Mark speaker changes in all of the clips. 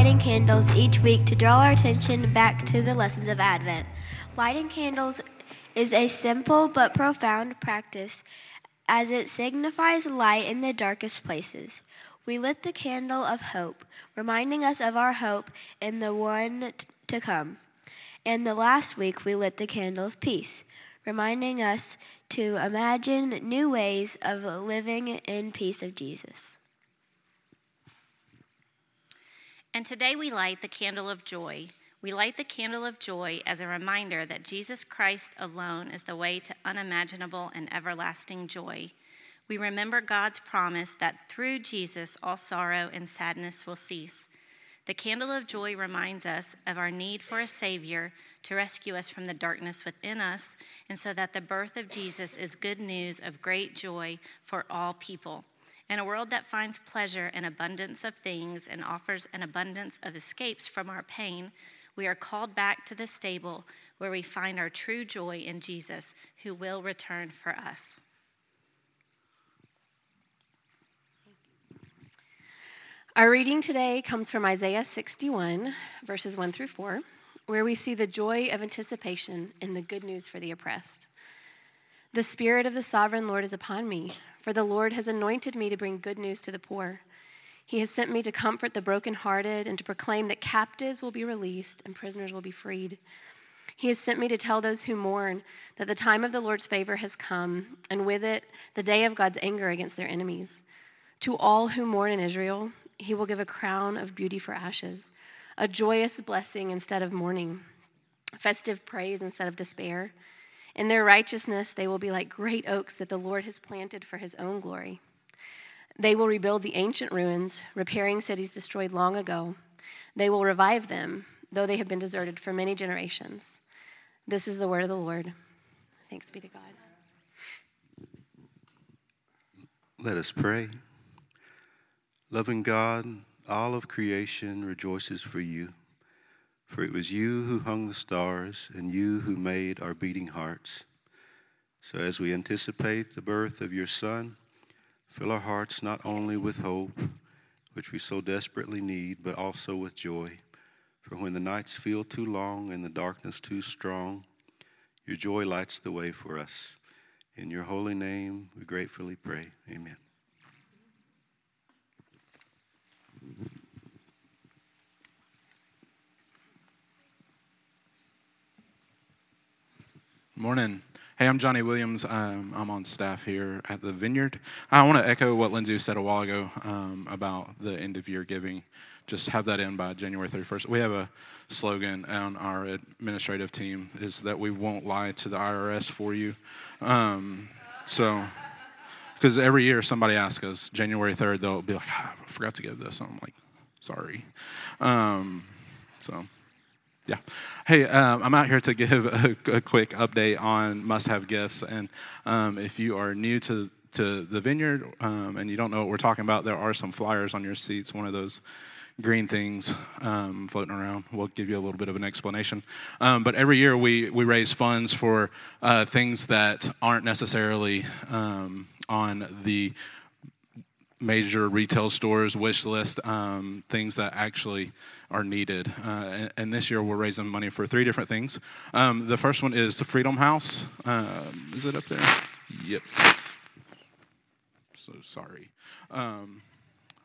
Speaker 1: Lighting candles each week to draw our attention back to the lessons of Advent. Lighting candles is a simple but profound practice as it signifies light in the darkest places. We lit the candle of hope, reminding us of our hope in the one t- to come. And the last week, we lit the candle of peace, reminding us to imagine new ways of living in peace of Jesus.
Speaker 2: And today we light the candle of joy. We light the candle of joy as a reminder that Jesus Christ alone is the way to unimaginable and everlasting joy. We remember God's promise that through Jesus all sorrow and sadness will cease. The candle of joy reminds us of our need for a Savior to rescue us from the darkness within us, and so that the birth of Jesus is good news of great joy for all people. In a world that finds pleasure in abundance of things and offers an abundance of escapes from our pain, we are called back to the stable where we find our true joy in Jesus, who will return for us.
Speaker 3: Our reading today comes from Isaiah 61, verses 1 through 4, where we see the joy of anticipation and the good news for the oppressed. The Spirit of the sovereign Lord is upon me, for the Lord has anointed me to bring good news to the poor. He has sent me to comfort the brokenhearted and to proclaim that captives will be released and prisoners will be freed. He has sent me to tell those who mourn that the time of the Lord's favor has come, and with it, the day of God's anger against their enemies. To all who mourn in Israel, he will give a crown of beauty for ashes, a joyous blessing instead of mourning, festive praise instead of despair. In their righteousness, they will be like great oaks that the Lord has planted for his own glory. They will rebuild the ancient ruins, repairing cities destroyed long ago. They will revive them, though they have been deserted for many generations. This is the word of the Lord. Thanks be to God.
Speaker 4: Let us pray. Loving God, all of creation rejoices for you. For it was you who hung the stars and you who made our beating hearts. So as we anticipate the birth of your Son, fill our hearts not only with hope, which we so desperately need, but also with joy. For when the nights feel too long and the darkness too strong, your joy lights the way for us. In your holy name, we gratefully pray. Amen.
Speaker 5: Morning. Hey, I'm Johnny Williams. Um, I'm on staff here at the Vineyard. I want to echo what Lindsay said a while ago um, about the end of year giving. Just have that in by January 31st. We have a slogan on our administrative team is that we won't lie to the IRS for you. Um, so, because every year somebody asks us January 3rd, they'll be like, ah, I forgot to give this. I'm like, sorry. Um, so yeah. Hey, um, I'm out here to give a, a quick update on must have gifts. And um, if you are new to, to the vineyard um, and you don't know what we're talking about, there are some flyers on your seats, one of those green things um, floating around. We'll give you a little bit of an explanation. Um, but every year we, we raise funds for uh, things that aren't necessarily um, on the major retail stores wish list um, things that actually are needed. Uh, and, and, this year we're raising money for three different things. Um, the first one is the freedom house. Um, is it up there? Yep. So sorry. Um,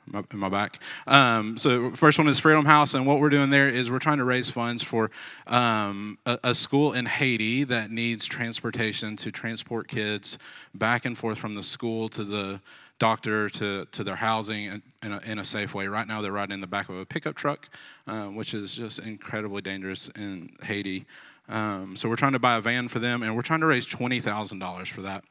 Speaker 5: my, in my back. Um, so first one is Freedom House, and what we're doing there is we're trying to raise funds for um, a, a, school in Haiti that needs transportation to transport kids back and forth from the school to the doctor to, to their housing in, a, in a safe way. Right now, they're riding in the back of a pickup truck, uh, which is just incredibly dangerous in Haiti. Um, so we're trying to buy a van for them, and we're trying to raise twenty thousand dollars for that.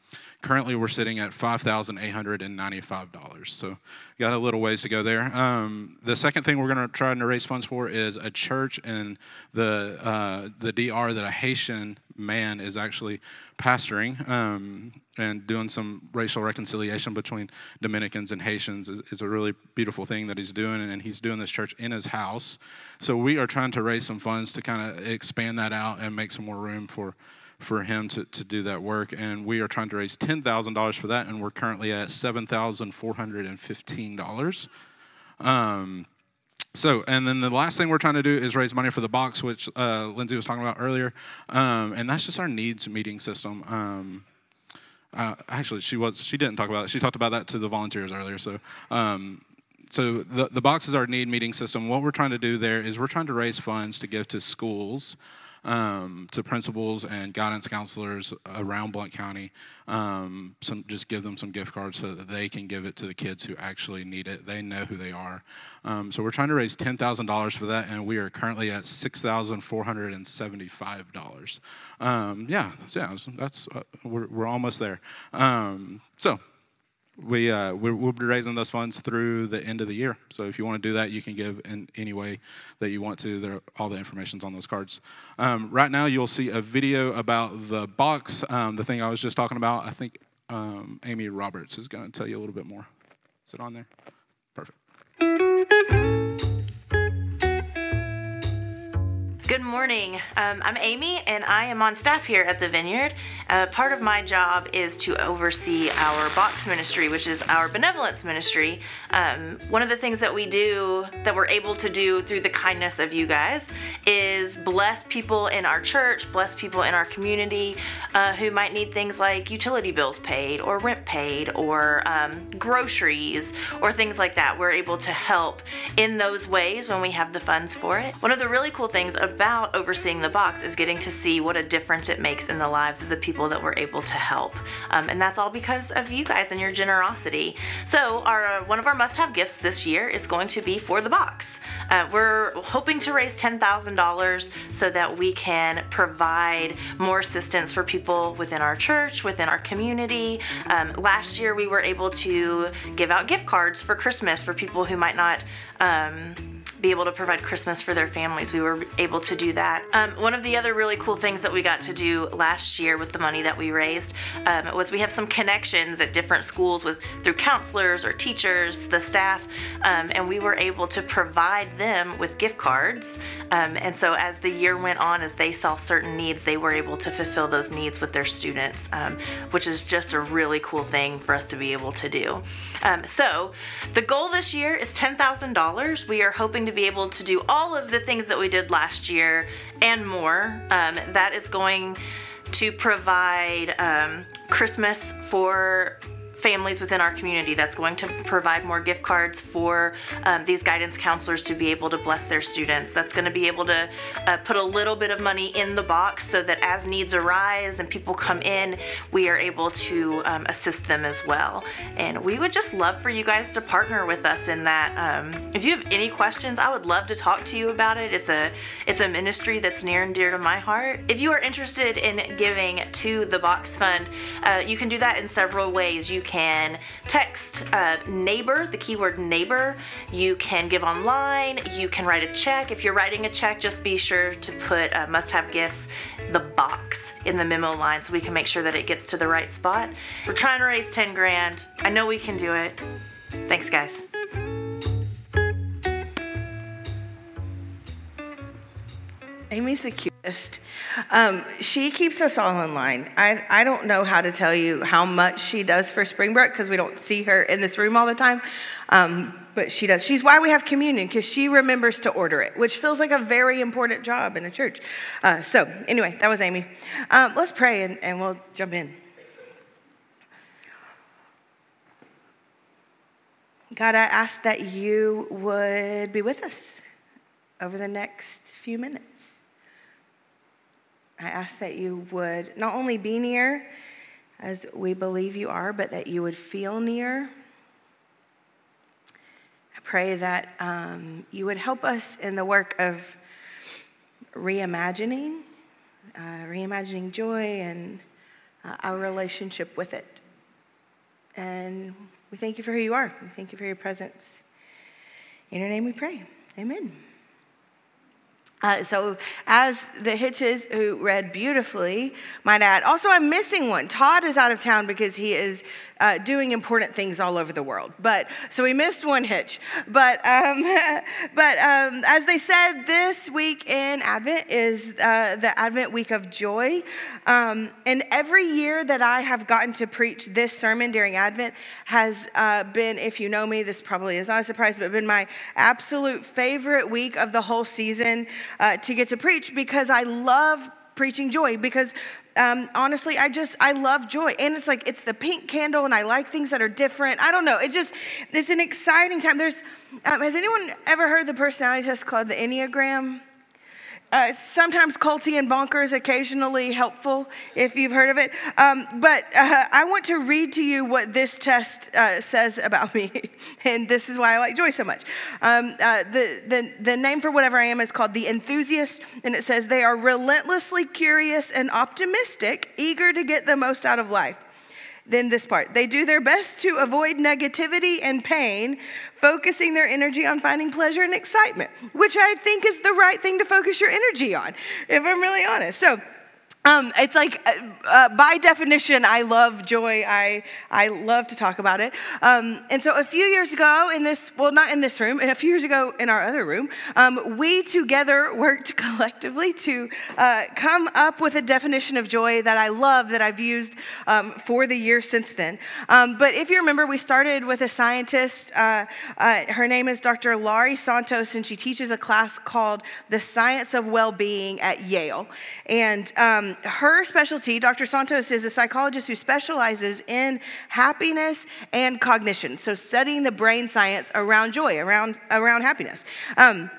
Speaker 5: Currently, we're sitting at five thousand eight hundred and ninety-five dollars. So got a little ways to go there. Um, the second thing we're going to try to raise funds for is a church in the uh, the DR that a Haitian man is actually pastoring um, and doing some racial reconciliation between Dominicans and Haitians is, is, a really beautiful thing that he's doing, and he's doing this church in his house. So we are trying to raise some funds to kind of expand that out and make some more room for for him to, to do that work. And we are trying to raise $10,000 for that, and we're currently at $7,415. Um, so, and then the last thing we're trying to do is raise money for the box, which uh, Lindsay was talking about earlier. Um, and that's just our needs meeting system. Um, uh, actually, she was she didn't talk about it. She talked about that to the volunteers earlier. So, um, so the the box is our need meeting system. What we're trying to do there is we're trying to raise funds to give to schools um, to principals and guidance counselors around Blount County. Um, some just give them some gift cards so that they can give it to the kids who actually need it. They know who they are. Um, so we're trying to raise ten thousand dollars for that, and we are currently at six thousand four hundred and seventy-five dollars. Um, yeah, yeah, that's uh, we're we're almost there. Um, so we uh, we'll be raising those funds through the end of the year. So if you want to do that, you can give in any way that you want to. There, all the information's on those cards. Um, right now, you'll see a video about the box, um, the thing I was just talking about. I think um, Amy Roberts is going to tell you a little bit more. Is it on there?
Speaker 6: Good morning. Um, I'm Amy, and I am on staff here at the Vineyard. Uh, part of my job is to oversee our box ministry, which is our benevolence ministry. Um, one of the things that we do, that we're able to do through the kindness of you guys, is bless people in our church, bless people in our community uh, who might need things like utility bills paid, or rent paid, or um, groceries, or things like that. We're able to help in those ways when we have the funds for it. One of the really cool things about overseeing the box is getting to see what a difference it makes in the lives of the people that we're able to help. Um, and that's all because of you guys and your generosity. So, our uh, one of our must have gifts this year is going to be for the box. Uh, we're hoping to raise $10,000 so that we can provide more assistance for people within our church, within our community. Um, last year, we were able to give out gift cards for Christmas for people who might not. Um, be able to provide Christmas for their families. We were able to do that. Um, one of the other really cool things that we got to do last year with the money that we raised um, was we have some connections at different schools with through counselors or teachers, the staff, um, and we were able to provide them with gift cards. Um, and so as the year went on, as they saw certain needs, they were able to fulfill those needs with their students, um, which is just a really cool thing for us to be able to do. Um, so the goal this year is $10,000. We are hoping to be able to do all of the things that we did last year and more. Um, that is going to provide um, Christmas for families within our community that's going to provide more gift cards for um, these guidance counselors to be able to bless their students. That's going to be able to uh, put a little bit of money in the box so that as needs arise and people come in, we are able to um, assist them as well. And we would just love for you guys to partner with us in that. Um, if you have any questions, I would love to talk to you about it. It's a it's a ministry that's near and dear to my heart. If you are interested in giving to the Box Fund, uh, you can do that in several ways. You can can text uh, neighbor, the keyword neighbor. You can give online. You can write a check. If you're writing a check, just be sure to put uh, must have gifts, the box in the memo line so we can make sure that it gets to the right spot. We're trying to raise 10 grand. I know we can do it. Thanks, guys.
Speaker 7: Amy's the cutest. Um, she keeps us all in line. I, I don't know how to tell you how much she does for Springbrook because we don't see her in this room all the time. Um, but she does. She's why we have communion because she remembers to order it, which feels like a very important job in a church. Uh, so, anyway, that was Amy. Um, let's pray and, and we'll jump in. God, I ask that you would be with us over the next few minutes. I ask that you would not only be near as we believe you are, but that you would feel near I Pray that um, you would help us in the work of reimagining, uh, reimagining joy and uh, our relationship with it. And we thank you for who you are. We thank you for your presence. In your name we pray. Amen. Uh, so, as the Hitches, who read beautifully, might add, also I'm missing one. Todd is out of town because he is uh, doing important things all over the world. But so we missed one hitch. But um, but um, as they said, this week in Advent is uh, the Advent week of joy. Um, and every year that I have gotten to preach this sermon during Advent has uh, been, if you know me, this probably is not a surprise, but been my absolute favorite week of the whole season uh, to get to preach because I love preaching joy because um, honestly, I just, I love joy. And it's like, it's the pink candle, and I like things that are different. I don't know. It just, it's an exciting time. There's, um, has anyone ever heard the personality test called the Enneagram? Uh, sometimes culty and bonkers, occasionally helpful if you've heard of it. Um, but uh, I want to read to you what this test uh, says about me, and this is why I like joy so much. Um, uh, the, the, the name for whatever I am is called the enthusiast, and it says they are relentlessly curious and optimistic, eager to get the most out of life. Then this part. They do their best to avoid negativity and pain, focusing their energy on finding pleasure and excitement, which I think is the right thing to focus your energy on, if I'm really honest. So, um, it's like, uh, uh, by definition, I love joy. I, I love to talk about it. Um, and so, a few years ago, in this, well, not in this room, and a few years ago in our other room, um, we together worked collectively to uh, come up with a definition of joy that I love, that I've used um, for the years since then. Um, but if you remember, we started with a scientist. Uh, uh, her name is Dr. Laurie Santos, and she teaches a class called The Science of Well Being at Yale. And her specialty, Dr. Santos, is a psychologist who specializes in happiness and cognition. So, studying the brain science around joy, around, around happiness. Um,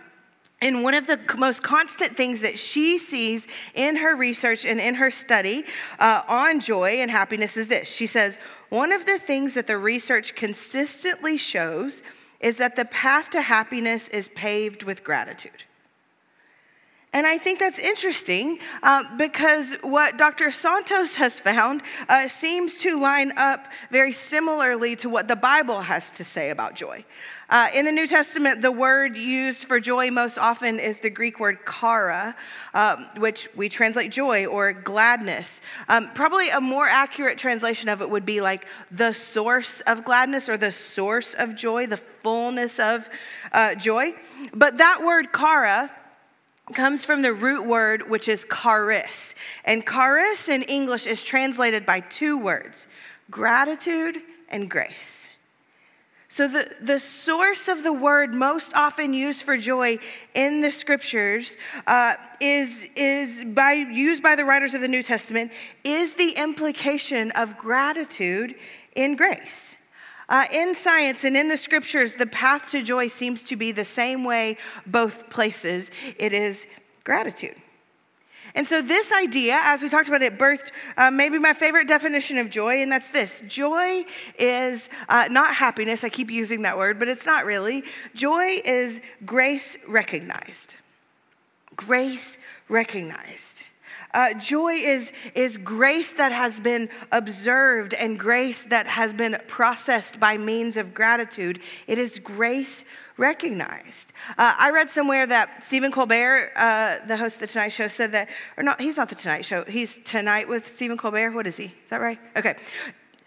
Speaker 7: and one of the most constant things that she sees in her research and in her study uh, on joy and happiness is this. She says, one of the things that the research consistently shows is that the path to happiness is paved with gratitude. And I think that's interesting uh, because what Dr. Santos has found uh, seems to line up very similarly to what the Bible has to say about joy. Uh, in the New Testament, the word used for joy most often is the Greek word chara, um, which we translate joy or gladness. Um, probably a more accurate translation of it would be like the source of gladness or the source of joy, the fullness of uh, joy. But that word chara, comes from the root word, which is charis. And charis in English is translated by two words gratitude and grace. So, the, the source of the word most often used for joy in the scriptures uh, is, is by, used by the writers of the New Testament, is the implication of gratitude in grace. Uh, in science and in the scriptures, the path to joy seems to be the same way both places it is gratitude. And so, this idea, as we talked about it, birthed uh, maybe my favorite definition of joy, and that's this joy is uh, not happiness. I keep using that word, but it's not really. Joy is grace recognized. Grace recognized. Uh, joy is, is grace that has been observed and grace that has been processed by means of gratitude. It is grace recognized. Uh, I read somewhere that Stephen Colbert, uh, the host of the Tonight Show, said that, or not, he's not the Tonight Show, he's Tonight with Stephen Colbert. What is he? Is that right? Okay.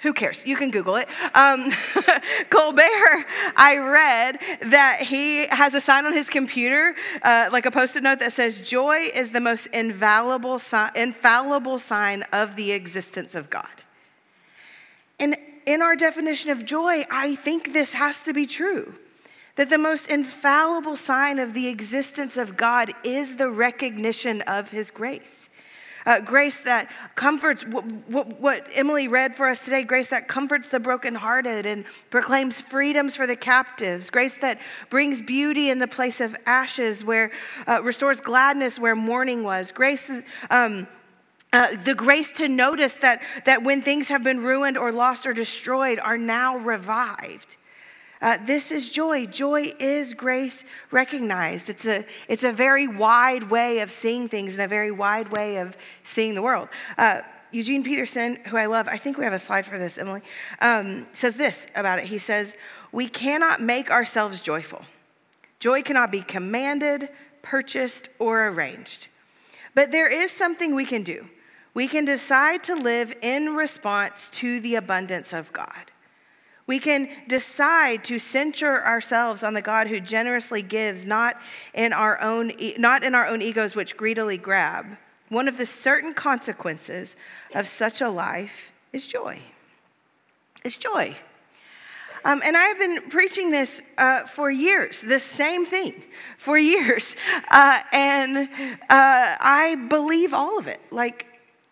Speaker 7: Who cares? You can Google it. Um, Colbert, I read that he has a sign on his computer, uh, like a post it note that says, Joy is the most infallible, si- infallible sign of the existence of God. And in our definition of joy, I think this has to be true. That the most infallible sign of the existence of God is the recognition of his grace. Uh, grace that comforts what, what, what, Emily read for us today, grace that comforts the brokenhearted and proclaims freedoms for the captives, grace that brings beauty in the place of ashes, where uh, restores gladness where mourning was, grace. Um, uh, the grace to notice that, that when things have been ruined or lost or destroyed are now revived. Uh, this is joy. Joy is grace recognized. It's a, it's a very wide way of seeing things and a very wide way of seeing the world. Uh, Eugene Peterson, who I love, I think we have a slide for this, Emily, um, says this about it. He says, We cannot make ourselves joyful. Joy cannot be commanded, purchased, or arranged. But there is something we can do. We can decide to live in response to the abundance of God. We can decide to center ourselves on the God who generously gives, not in our own, not in our own egos, which greedily grab. One of the certain consequences of such a life is joy. It's joy. Um, and I've been preaching this uh, for years, the same thing for years. Uh, and uh, I believe all of it, like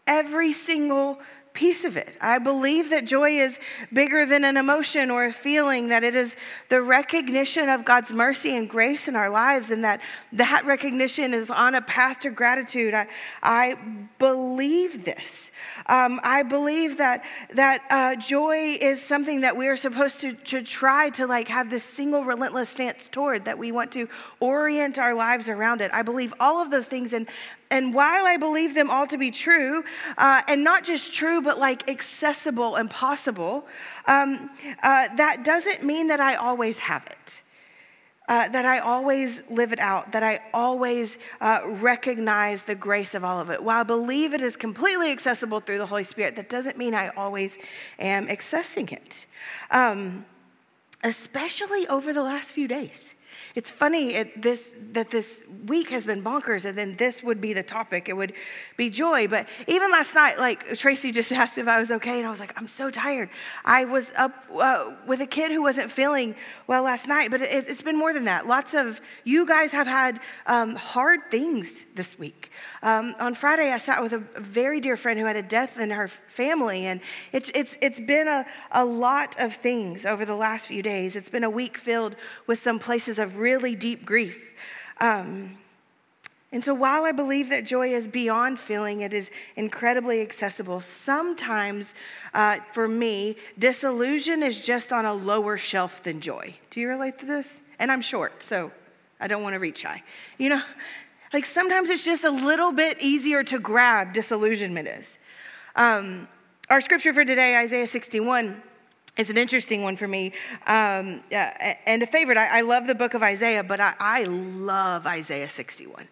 Speaker 7: every single piece of it. I believe that joy is bigger than an emotion or a feeling, that it is the recognition of God's mercy and grace in our lives, and that that recognition is on a path to gratitude. I, I believe this. Um, I believe that, that uh, joy is something that we are supposed to, to try to like have this single relentless stance toward, that we want to orient our lives around it. I believe all of those things, and and while I believe them all to be true, uh, and not just true, but like accessible and possible, um, uh, that doesn't mean that I always have it. Uh, that I always live it out, that I always uh, recognize the grace of all of it. While I believe it is completely accessible through the Holy Spirit, that doesn't mean I always am accessing it. Um, especially over the last few days. It's funny it, this, that this week has been bonkers, and then this would be the topic. It would be joy. But even last night, like Tracy just asked if I was okay, and I was like, I'm so tired. I was up uh, with a kid who wasn't feeling well last night, but it, has been more than that. Lots of you guys have had um, hard things this week. Um, on Friday, I sat with a, very dear friend who had a death in her family, and it's, it's, it's been a, a lot of things over the last few days. It's been a week filled with some places of really deep grief. Um, and so, while I believe that joy is beyond feeling, it is incredibly accessible. Sometimes, uh, for me, disillusion is just on a lower shelf than joy. Do you relate to this? And I'm short, so I don't want to reach high. You know, like sometimes it's just a little bit easier to grab, disillusionment is. Um, our scripture for today, Isaiah 61, it's an interesting one for me um, uh, and a favorite. I, I, love the book of Isaiah, but I, I, love Isaiah 61.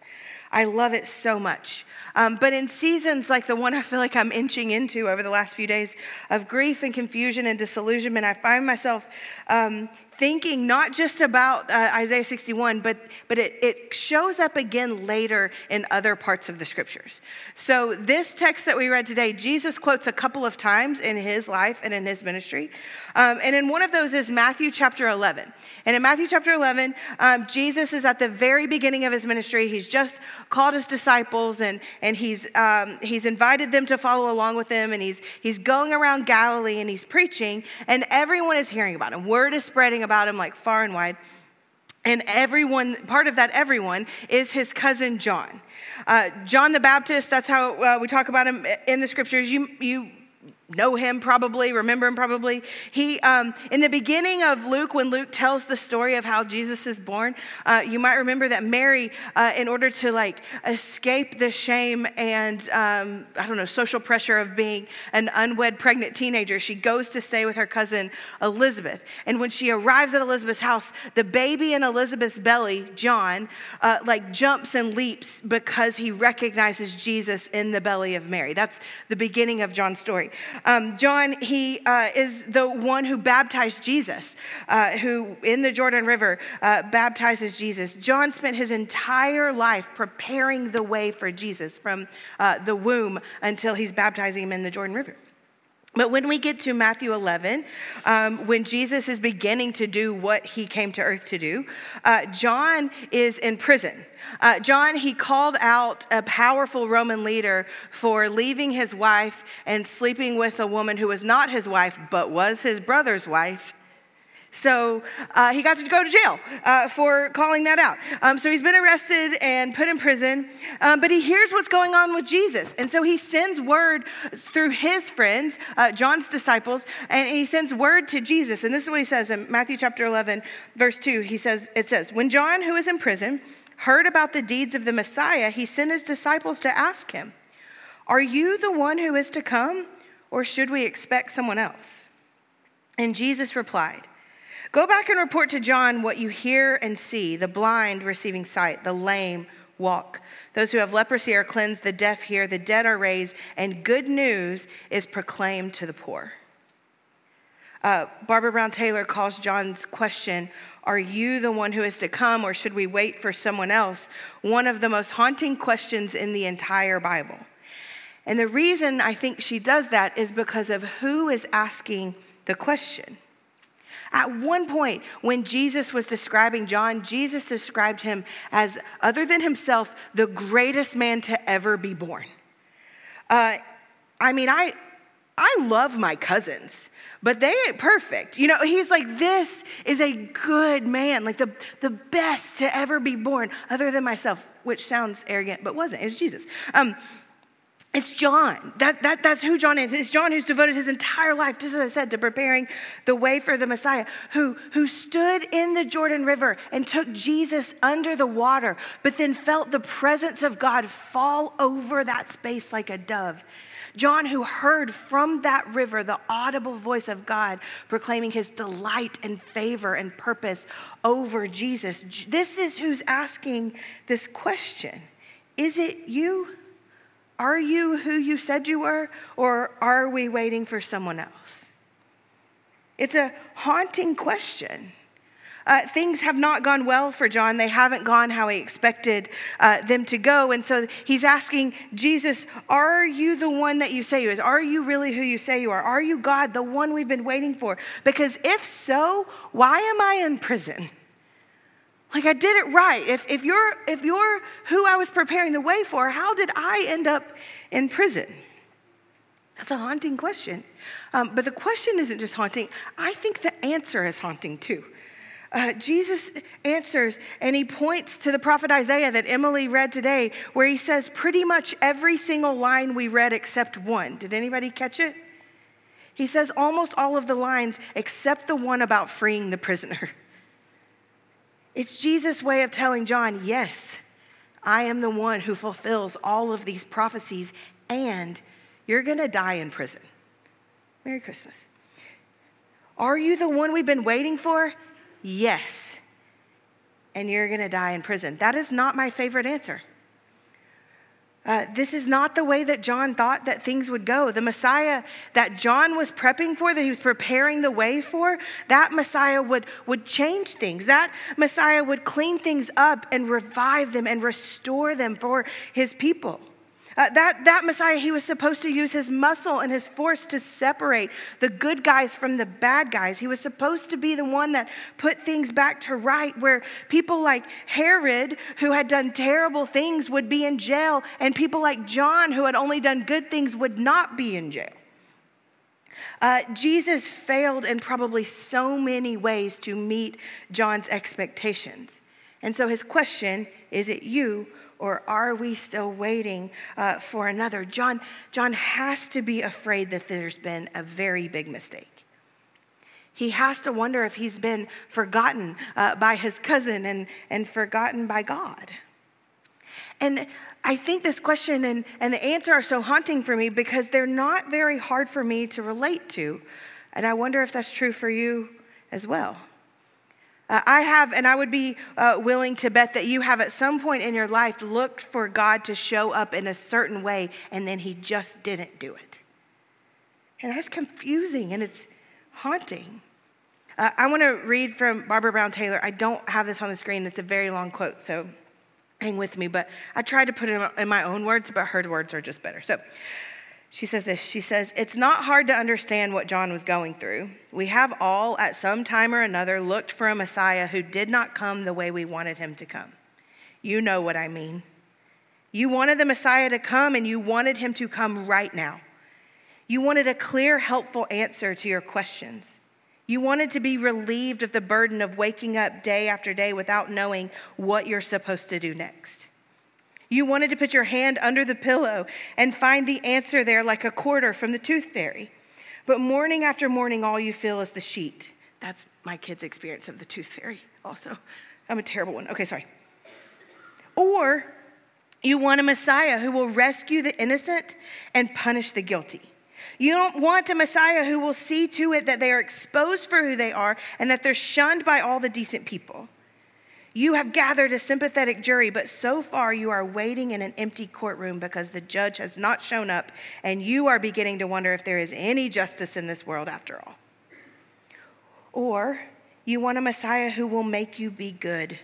Speaker 7: I love it so much. Um, but in seasons like the one I feel like I'm inching into over the last few days of grief and confusion and disillusionment, I find myself um, thinking not just about uh, Isaiah 61, but, but it, it shows up again later in other parts of the scriptures. So, this text that we read today, Jesus quotes a couple of times in his life and in his ministry. Um, and in one of those is Matthew chapter 11. And in Matthew chapter 11, um, Jesus is at the very beginning of his ministry. He's just called his disciples and, and he's, um, he's invited them to follow along with him. And he's, he's going around Galilee and he's preaching, and everyone is hearing about him. Word is spreading about him like far and wide. And everyone, part of that everyone, is his cousin John. Uh, John the Baptist, that's how uh, we talk about him in the scriptures. You, you know him probably, remember him probably. He, um, in the beginning of Luke, when Luke tells the story of how Jesus is born, uh, you might remember that Mary, uh, in order to like escape the shame and um, I don't know social pressure of being an unwed pregnant teenager, she goes to stay with her cousin Elizabeth. And when she arrives at Elizabeth's house, the baby in Elizabeth's belly, John, uh, like jumps and leaps because he recognizes Jesus in the belly of Mary. That's the beginning of John's story. Um, John, he uh, is the one who baptized Jesus, uh, who in the Jordan River uh, baptizes Jesus. John spent his entire life preparing the way for Jesus from uh, the womb until he's baptizing him in the Jordan River. But when we get to Matthew 11, um, when Jesus is beginning to do what he came to earth to do, uh, John is in prison. Uh, John, he called out a powerful Roman leader for leaving his wife and sleeping with a woman who was not his wife, but was his brother's wife. So uh, he got to go to jail uh, for calling that out. Um, so he's been arrested and put in prison, um, but he hears what's going on with Jesus. And so he sends word through his friends, uh, John's disciples, and he sends word to Jesus. And this is what he says in Matthew chapter 11, verse 2. He says, It says, When John, who is in prison, heard about the deeds of the Messiah, he sent his disciples to ask him, Are you the one who is to come, or should we expect someone else? And Jesus replied, Go back and report to John what you hear and see the blind receiving sight, the lame walk. Those who have leprosy are cleansed, the deaf hear, the dead are raised, and good news is proclaimed to the poor. Uh, Barbara Brown Taylor calls John's question, Are you the one who is to come, or should we wait for someone else? one of the most haunting questions in the entire Bible. And the reason I think she does that is because of who is asking the question. At one point, when Jesus was describing John, Jesus described him as, other than himself, the greatest man to ever be born. Uh, I mean, I, I love my cousins, but they ain't perfect. You know, he's like, this is a good man, like the, the best to ever be born, other than myself, which sounds arrogant, but wasn't. It was Jesus. Um, it's John. That, that, that's who John is. It's John who's devoted his entire life, just as I said, to preparing the way for the Messiah, who, who stood in the Jordan River and took Jesus under the water, but then felt the presence of God fall over that space like a dove. John, who heard from that river the audible voice of God proclaiming his delight and favor and purpose over Jesus. This is who's asking this question Is it you? Are you who you said you were, or are we waiting for someone else? It's a haunting question. Uh, things have not gone well for John. They haven't gone how he expected uh, them to go. And so he's asking Jesus, Are you the one that you say you is? Are you really who you say you are? Are you God, the one we've been waiting for? Because if so, why am I in prison? Like I did it right. If, if, you're, if you're who I was preparing the way for, how did I end up in prison? That's a haunting question. Um, but the question isn't just haunting, I think the answer is haunting too. Uh, Jesus answers and he points to the prophet Isaiah that Emily read today, where he says pretty much every single line we read except one. Did anybody catch it? He says almost all of the lines except the one about freeing the prisoner. It's Jesus' way of telling John, yes, I am the one who fulfills all of these prophecies, and you're going to die in prison. Merry Christmas. Are you the one we've been waiting for? Yes. And you're going to die in prison. That is not my favorite answer. Uh, this is not the way that John thought that things would go. The Messiah that John was prepping for, that he was preparing the way for, that Messiah would, would change things. That Messiah would clean things up and revive them and restore them for his people. Uh, that, that Messiah, he was supposed to use his muscle and his force to separate the good guys from the bad guys. He was supposed to be the one that put things back to right, where people like Herod, who had done terrible things, would be in jail, and people like John, who had only done good things, would not be in jail. Uh, Jesus failed in probably so many ways to meet John's expectations. And so his question is it you or are we still waiting uh, for another? John, John has to be afraid that there's been a very big mistake. He has to wonder if he's been forgotten uh, by his cousin and, and forgotten by God. And I think this question and, and the answer are so haunting for me because they're not very hard for me to relate to. And I wonder if that's true for you as well. Uh, I have, and I would be uh, willing to bet that you have at some point in your life looked for God to show up in a certain way, and then He just didn't do it. And that's confusing and it's haunting. Uh, I want to read from Barbara Brown Taylor. I don't have this on the screen, it's a very long quote, so hang with me. But I tried to put it in my own words, but her words are just better. So, she says this She says, It's not hard to understand what John was going through. We have all, at some time or another, looked for a Messiah who did not come the way we wanted him to come. You know what I mean. You wanted the Messiah to come, and you wanted him to come right now. You wanted a clear, helpful answer to your questions. You wanted to be relieved of the burden of waking up day after day without knowing what you're supposed to do next. You wanted to put your hand under the pillow and find the answer there like a quarter from the tooth fairy. But morning after morning, all you feel is the sheet. That's my kid's experience of the tooth fairy, also. I'm a terrible one. Okay, sorry. Or you want a Messiah who will rescue the innocent and punish the guilty. You don't want a Messiah who will see to it that they are exposed for who they are and that they're shunned by all the decent people. You have gathered a sympathetic jury, but so far you are waiting in an empty courtroom because the judge has not shown up, and you are beginning to wonder if there is any justice in this world after all. Or you want a Messiah who will make you be good.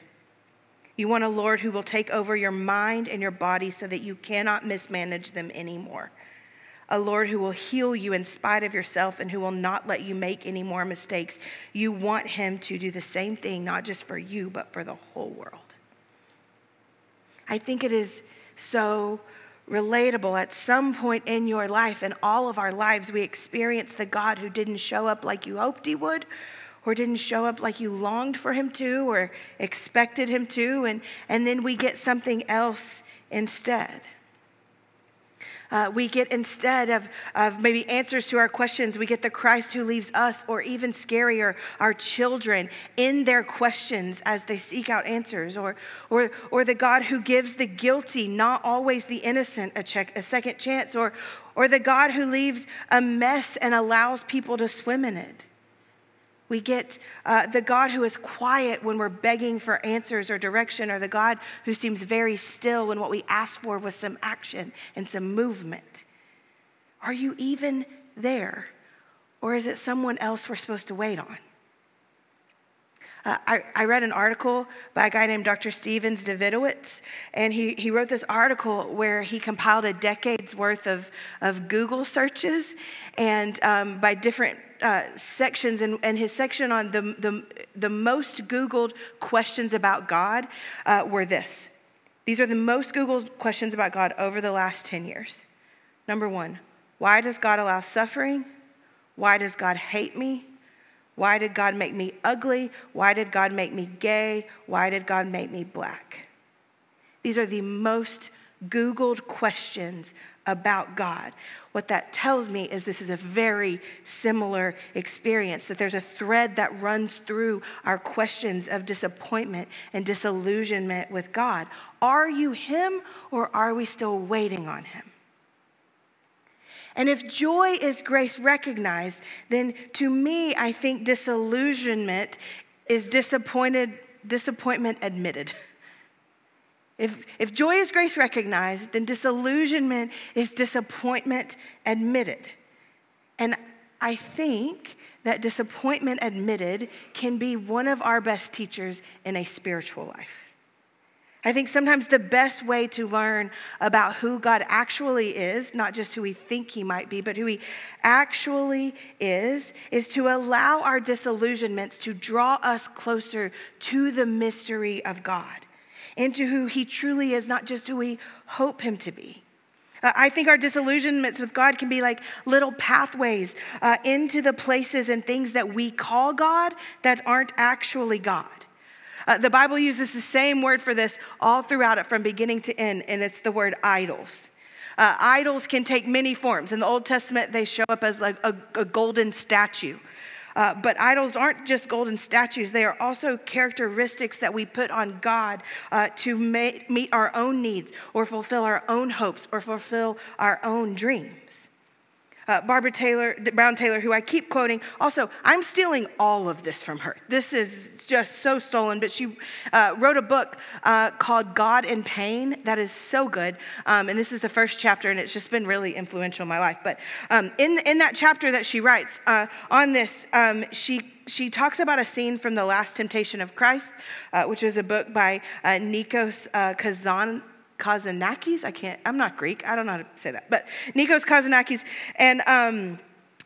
Speaker 7: You want a Lord who will take over your mind and your body so that you cannot mismanage them anymore a Lord who will heal you in spite of yourself and who will not let you make any more mistakes. You want Him to do the same thing, not just for you, but for the whole world. I think it is so relatable at some point in your life, in all of our lives, we experience the God who didn't show up like you hoped He would. Or didn't show up like you longed for him to or expected him to, and, and then we get something else instead. Uh, we get instead of, of maybe answers to our questions, we get the Christ who leaves us, or even scarier, our children in their questions as they seek out answers, or, or, or the God who gives the guilty, not always the innocent, a, check, a second chance, or, or the God who leaves a mess and allows people to swim in it. We get uh, the God who is quiet when we're begging for answers or direction, or the God who seems very still when what we ask for was some action and some movement. Are you even there? Or is it someone else we're supposed to wait on? Uh, I, I, read an article by a guy named Dr. Stephens Davidowitz, and he, he wrote this article where he compiled a decade's worth of, of Google searches and um, by different uh, sections, and, and, his section on the, the, the, most Googled questions about God uh, were this. These are the most Googled questions about God over the last 10 years. Number one, why does God allow suffering? Why does God hate me? Why did God make me ugly? Why did God make me gay? Why did God make me black? These are the most Googled questions about God. What that tells me is this is a very similar experience, that there's a thread that runs through our questions of disappointment and disillusionment with God. Are you Him or are we still waiting on Him? And if joy is grace recognized, then to me, I think disillusionment is disappointed, disappointment admitted. If, if joy is grace recognized, then disillusionment is disappointment admitted. And I think that disappointment admitted can be one of our best teachers in a spiritual life. I think sometimes the best way to learn about who God actually is, not just who we think he might be, but who he actually is, is to allow our disillusionments to draw us closer to the mystery of God into who he truly is, not just who we hope him to be. Uh, I think our disillusionments with God can be like little pathways uh, into the places and things that we call God that aren't actually God. Uh, the Bible uses the same word for this all throughout it from beginning to end, and it's the word idols. Uh, idols can take many forms. In the Old Testament, they show up as like a, a golden statue. Uh, but idols aren't just golden statues, they are also characteristics that we put on God uh, to meet our own needs or fulfill our own hopes or fulfill our own dreams. Uh, Barbara Taylor, Brown Taylor, who I keep quoting. Also, I'm stealing all of this from her. This is just so stolen, but she uh, wrote a book uh, called God in Pain that is so good. Um, and this is the first chapter, and it's just been really influential in my life. But um, in, in that chapter that she writes uh, on this, um, she she talks about a scene from The Last Temptation of Christ, uh, which is a book by uh, Nikos uh, Kazan, Kazanakis. I can't, I'm not Greek. I don't know how to say that. But Nikos Kazanakis. And um,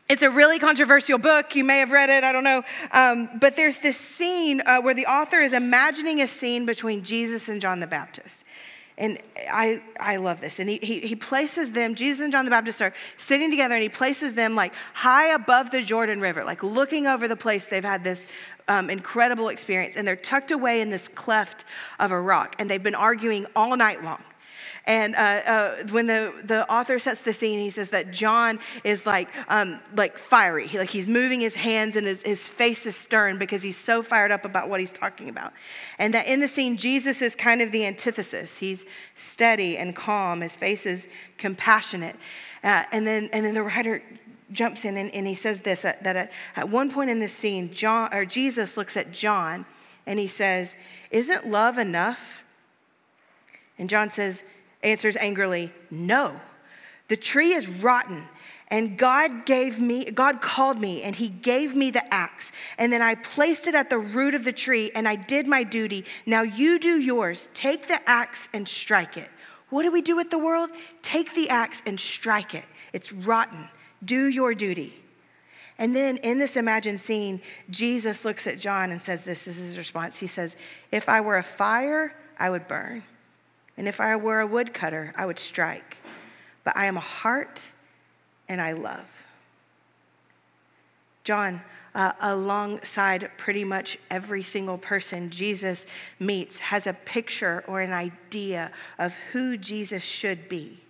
Speaker 7: it's a really controversial book. You may have read it, I don't know. Um, but there's this scene uh, where the author is imagining a scene between Jesus and John the Baptist. and I, I love this. And he, he, he places them, Jesus and John the Baptist are sitting together, and he places them like high above the Jordan River, like looking over the place. They've had this um, incredible experience, and they're tucked away in this cleft of a rock, and they've been arguing all night long. And uh, uh, when the, the author sets the scene, he says that John is like, um, like fiery. He, like he's moving his hands and his, his face is stern because he's so fired up about what he's talking about. And that in the scene, Jesus is kind of the antithesis. He's steady and calm. His face is compassionate. Uh, and, then, and then the writer jumps in and, and he says this uh, that at, at one point in this scene, John, or Jesus looks at John and he says, Isn't love enough? And John says, answers angrily, No. The tree is rotten. And God gave me, God called me and he gave me the axe. And then I placed it at the root of the tree and I did my duty. Now you do yours. Take the axe and strike it. What do we do with the world? Take the axe and strike it. It's rotten. Do your duty. And then in this imagined scene, Jesus looks at John and says, This is his response. He says, If I were a fire, I would burn. And if I were a woodcutter, I would strike. But I am a heart and I love. John, uh, alongside pretty much every single person Jesus meets, has a picture or an idea of who Jesus should be.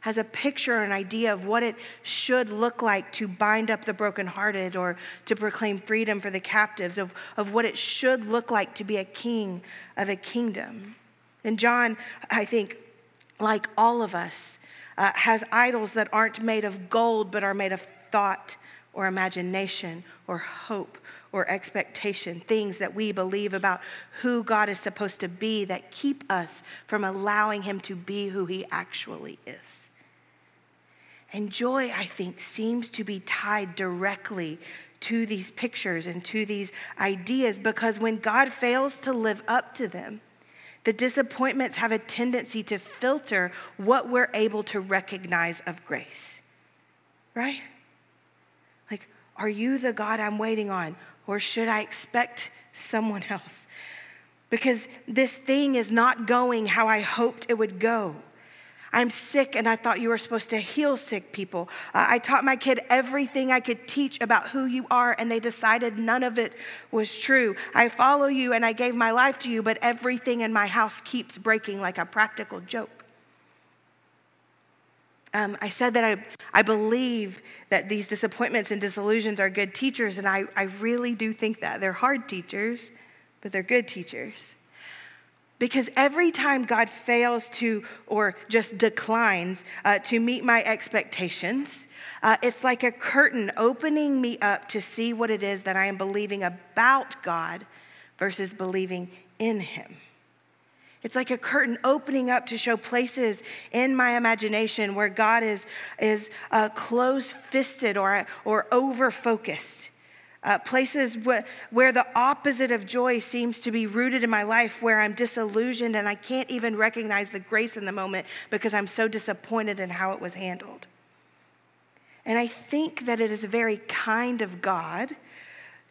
Speaker 7: Has a picture or an idea of what it should look like to bind up the brokenhearted or to proclaim freedom for the captives, of, of what it should look like to be a king of a kingdom. And John, I think, like all of us, uh, has idols that aren't made of gold but are made of thought or imagination or hope or expectation, things that we believe about who God is supposed to be that keep us from allowing Him to be who He actually is. And joy, I think, seems to be tied directly to these pictures and to these ideas because when God fails to live up to them, the disappointments have a tendency to filter what we're able to recognize of grace. Right? Like, are you the God I'm waiting on? Or should I expect someone else? Because this thing is not going how I hoped it would go. I'm sick, and I thought you were supposed to heal sick people. Uh, I taught my kid everything I could teach about who you are, and they decided none of it was true. I follow you, and I gave my life to you, but everything in my house keeps breaking like a practical joke. Um, I said that I, I believe that these disappointments and disillusions are good teachers, and I, I really do think that. They're hard teachers, but they're good teachers. Because every time God fails to or just declines uh, to meet my expectations, uh, it's like a curtain opening me up to see what it is that I am believing about God versus believing in Him. It's like a curtain opening up to show places in my imagination where God is, is uh, close fisted or, or over focused uh, places wh- where the opposite of joy seems to be rooted in my life, where I'm disillusioned and I can't even recognize the grace in the moment because I'm so disappointed in how it was handled. And I think that it is very kind of God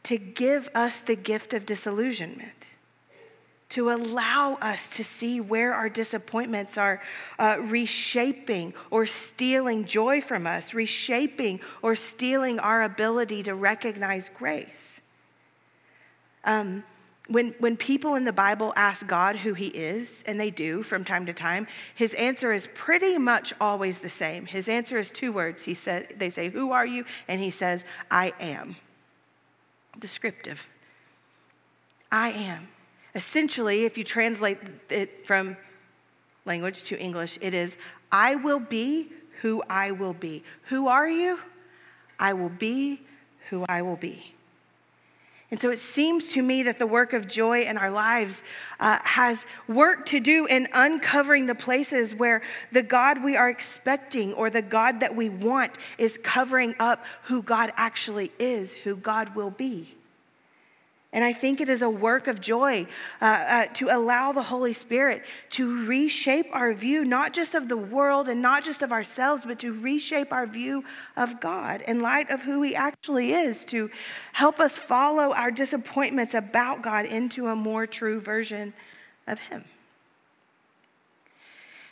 Speaker 7: to give us the gift of disillusionment to allow us to see where our disappointments are uh, reshaping or stealing joy from us, reshaping or stealing our ability to recognize grace. Um, when, when people in the Bible ask God who He is, and they do from time to time, His answer is pretty much always the same. His answer is two words. He said, they say, Who are you? And He says, I am. Descriptive. I am. Essentially, if you translate it from language to English, it is I will be who I will be. Who are you? I will be who I will be. And so it seems to me that the work of joy in our lives uh, has work to do in uncovering the places where the God we are expecting or the God that we want is covering up who God actually is, who God will be. And I think it is a work of joy uh, uh, to allow the Holy Spirit to reshape our view, not just of the world and not just of ourselves, but to reshape our view of God in light of who He actually is, to help us follow our disappointments about God into a more true version of Him.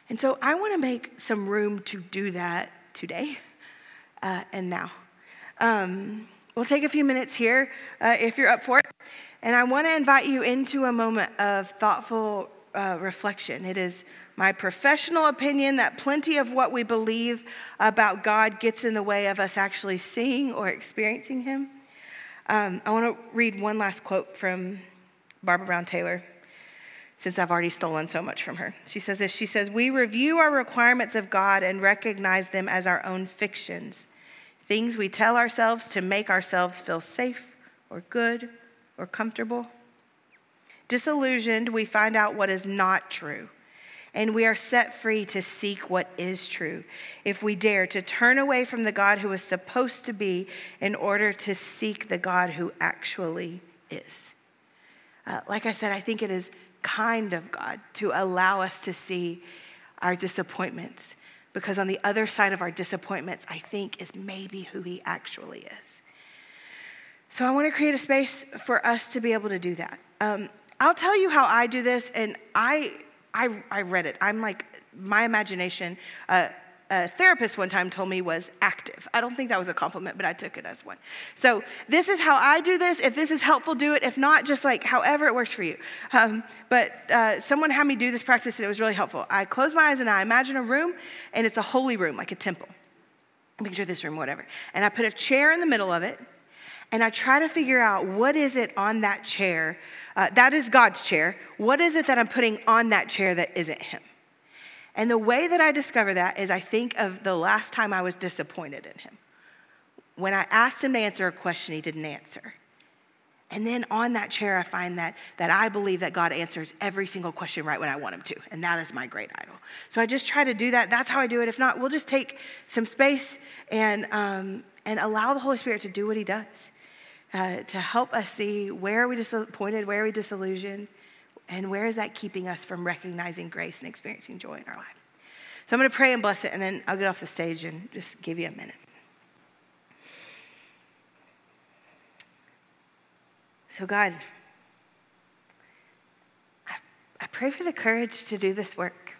Speaker 7: And so I want to make some room to do that today uh, and now. Um, we'll take a few minutes here uh, if you're up for it. And I want to invite you into a moment of thoughtful uh, reflection. It is my professional opinion that plenty of what we believe about God gets in the way of us actually seeing or experiencing Him. Um, I want to read one last quote from Barbara Brown Taylor, since I've already stolen so much from her. She says this She says, We review our requirements of God and recognize them as our own fictions, things we tell ourselves to make ourselves feel safe or good or comfortable. Disillusioned, we find out what is not true and we are set free to seek what is true if we dare to turn away from the God who is supposed to be in order to seek the God who actually is. Uh, like I said, I think it is kind of God to allow us to see our disappointments because on the other side of our disappointments, I think is maybe who He actually is. So I want to create a space for us to be able to do that. Um, I'll tell you how I do this, and I I, I read it. I'm like, my imagination, uh, a therapist one time told me was active. I don't think that was a compliment, but I took it as one. So this is how I do this. If this is helpful, do it. If not, just like however it works for you. Um, but uh, someone had me do this practice and it was really helpful. I close my eyes and I imagine a room and it's a holy room, like a temple. Picture this room, whatever. And I put a chair in the middle of it and I try to figure out what is it on that chair uh, that is God's chair. What is it that I'm putting on that chair that isn't Him? And the way that I discover that is I think of the last time I was disappointed in Him. When I asked Him to answer a question He didn't answer. And then on that chair, I find that, that I believe that God answers every single question right when I want Him to. And that is my great idol. So I just try to do that. That's how I do it. If not, we'll just take some space and, um, and allow the Holy Spirit to do what He does uh, to help us see where are we disappointed, where are we disillusioned, and where is that keeping us from recognizing grace and experiencing joy in our life. So I'm going to pray and bless it, and then I'll get off the stage and just give you a minute. So, God, I, I pray for the courage to do this work.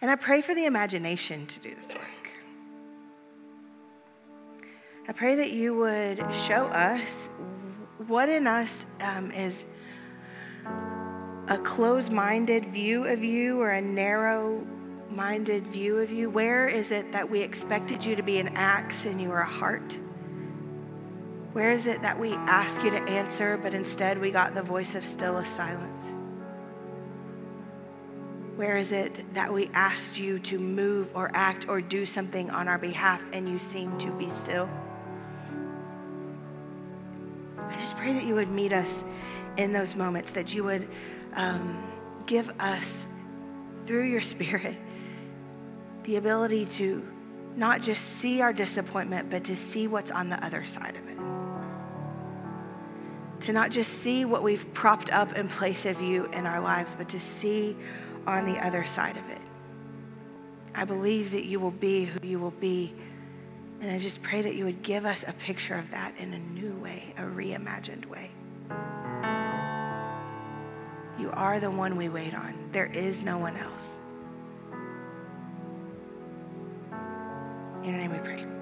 Speaker 7: And I pray for the imagination to do this work. I pray that you would show us what in us um, is a closed minded view of you or a narrow minded view of you. Where is it that we expected you to be an axe and you are a heart? Where is it that we ask you to answer, but instead we got the voice of still a silence? Where is it that we asked you to move or act or do something on our behalf and you seem to be still? I just pray that you would meet us in those moments, that you would um, give us, through your Spirit, the ability to not just see our disappointment, but to see what's on the other side of it. To not just see what we've propped up in place of you in our lives, but to see on the other side of it. I believe that you will be who you will be and I just pray that you would give us a picture of that in a new way, a reimagined way. You are the one we wait on. There is no one else. In your name we pray.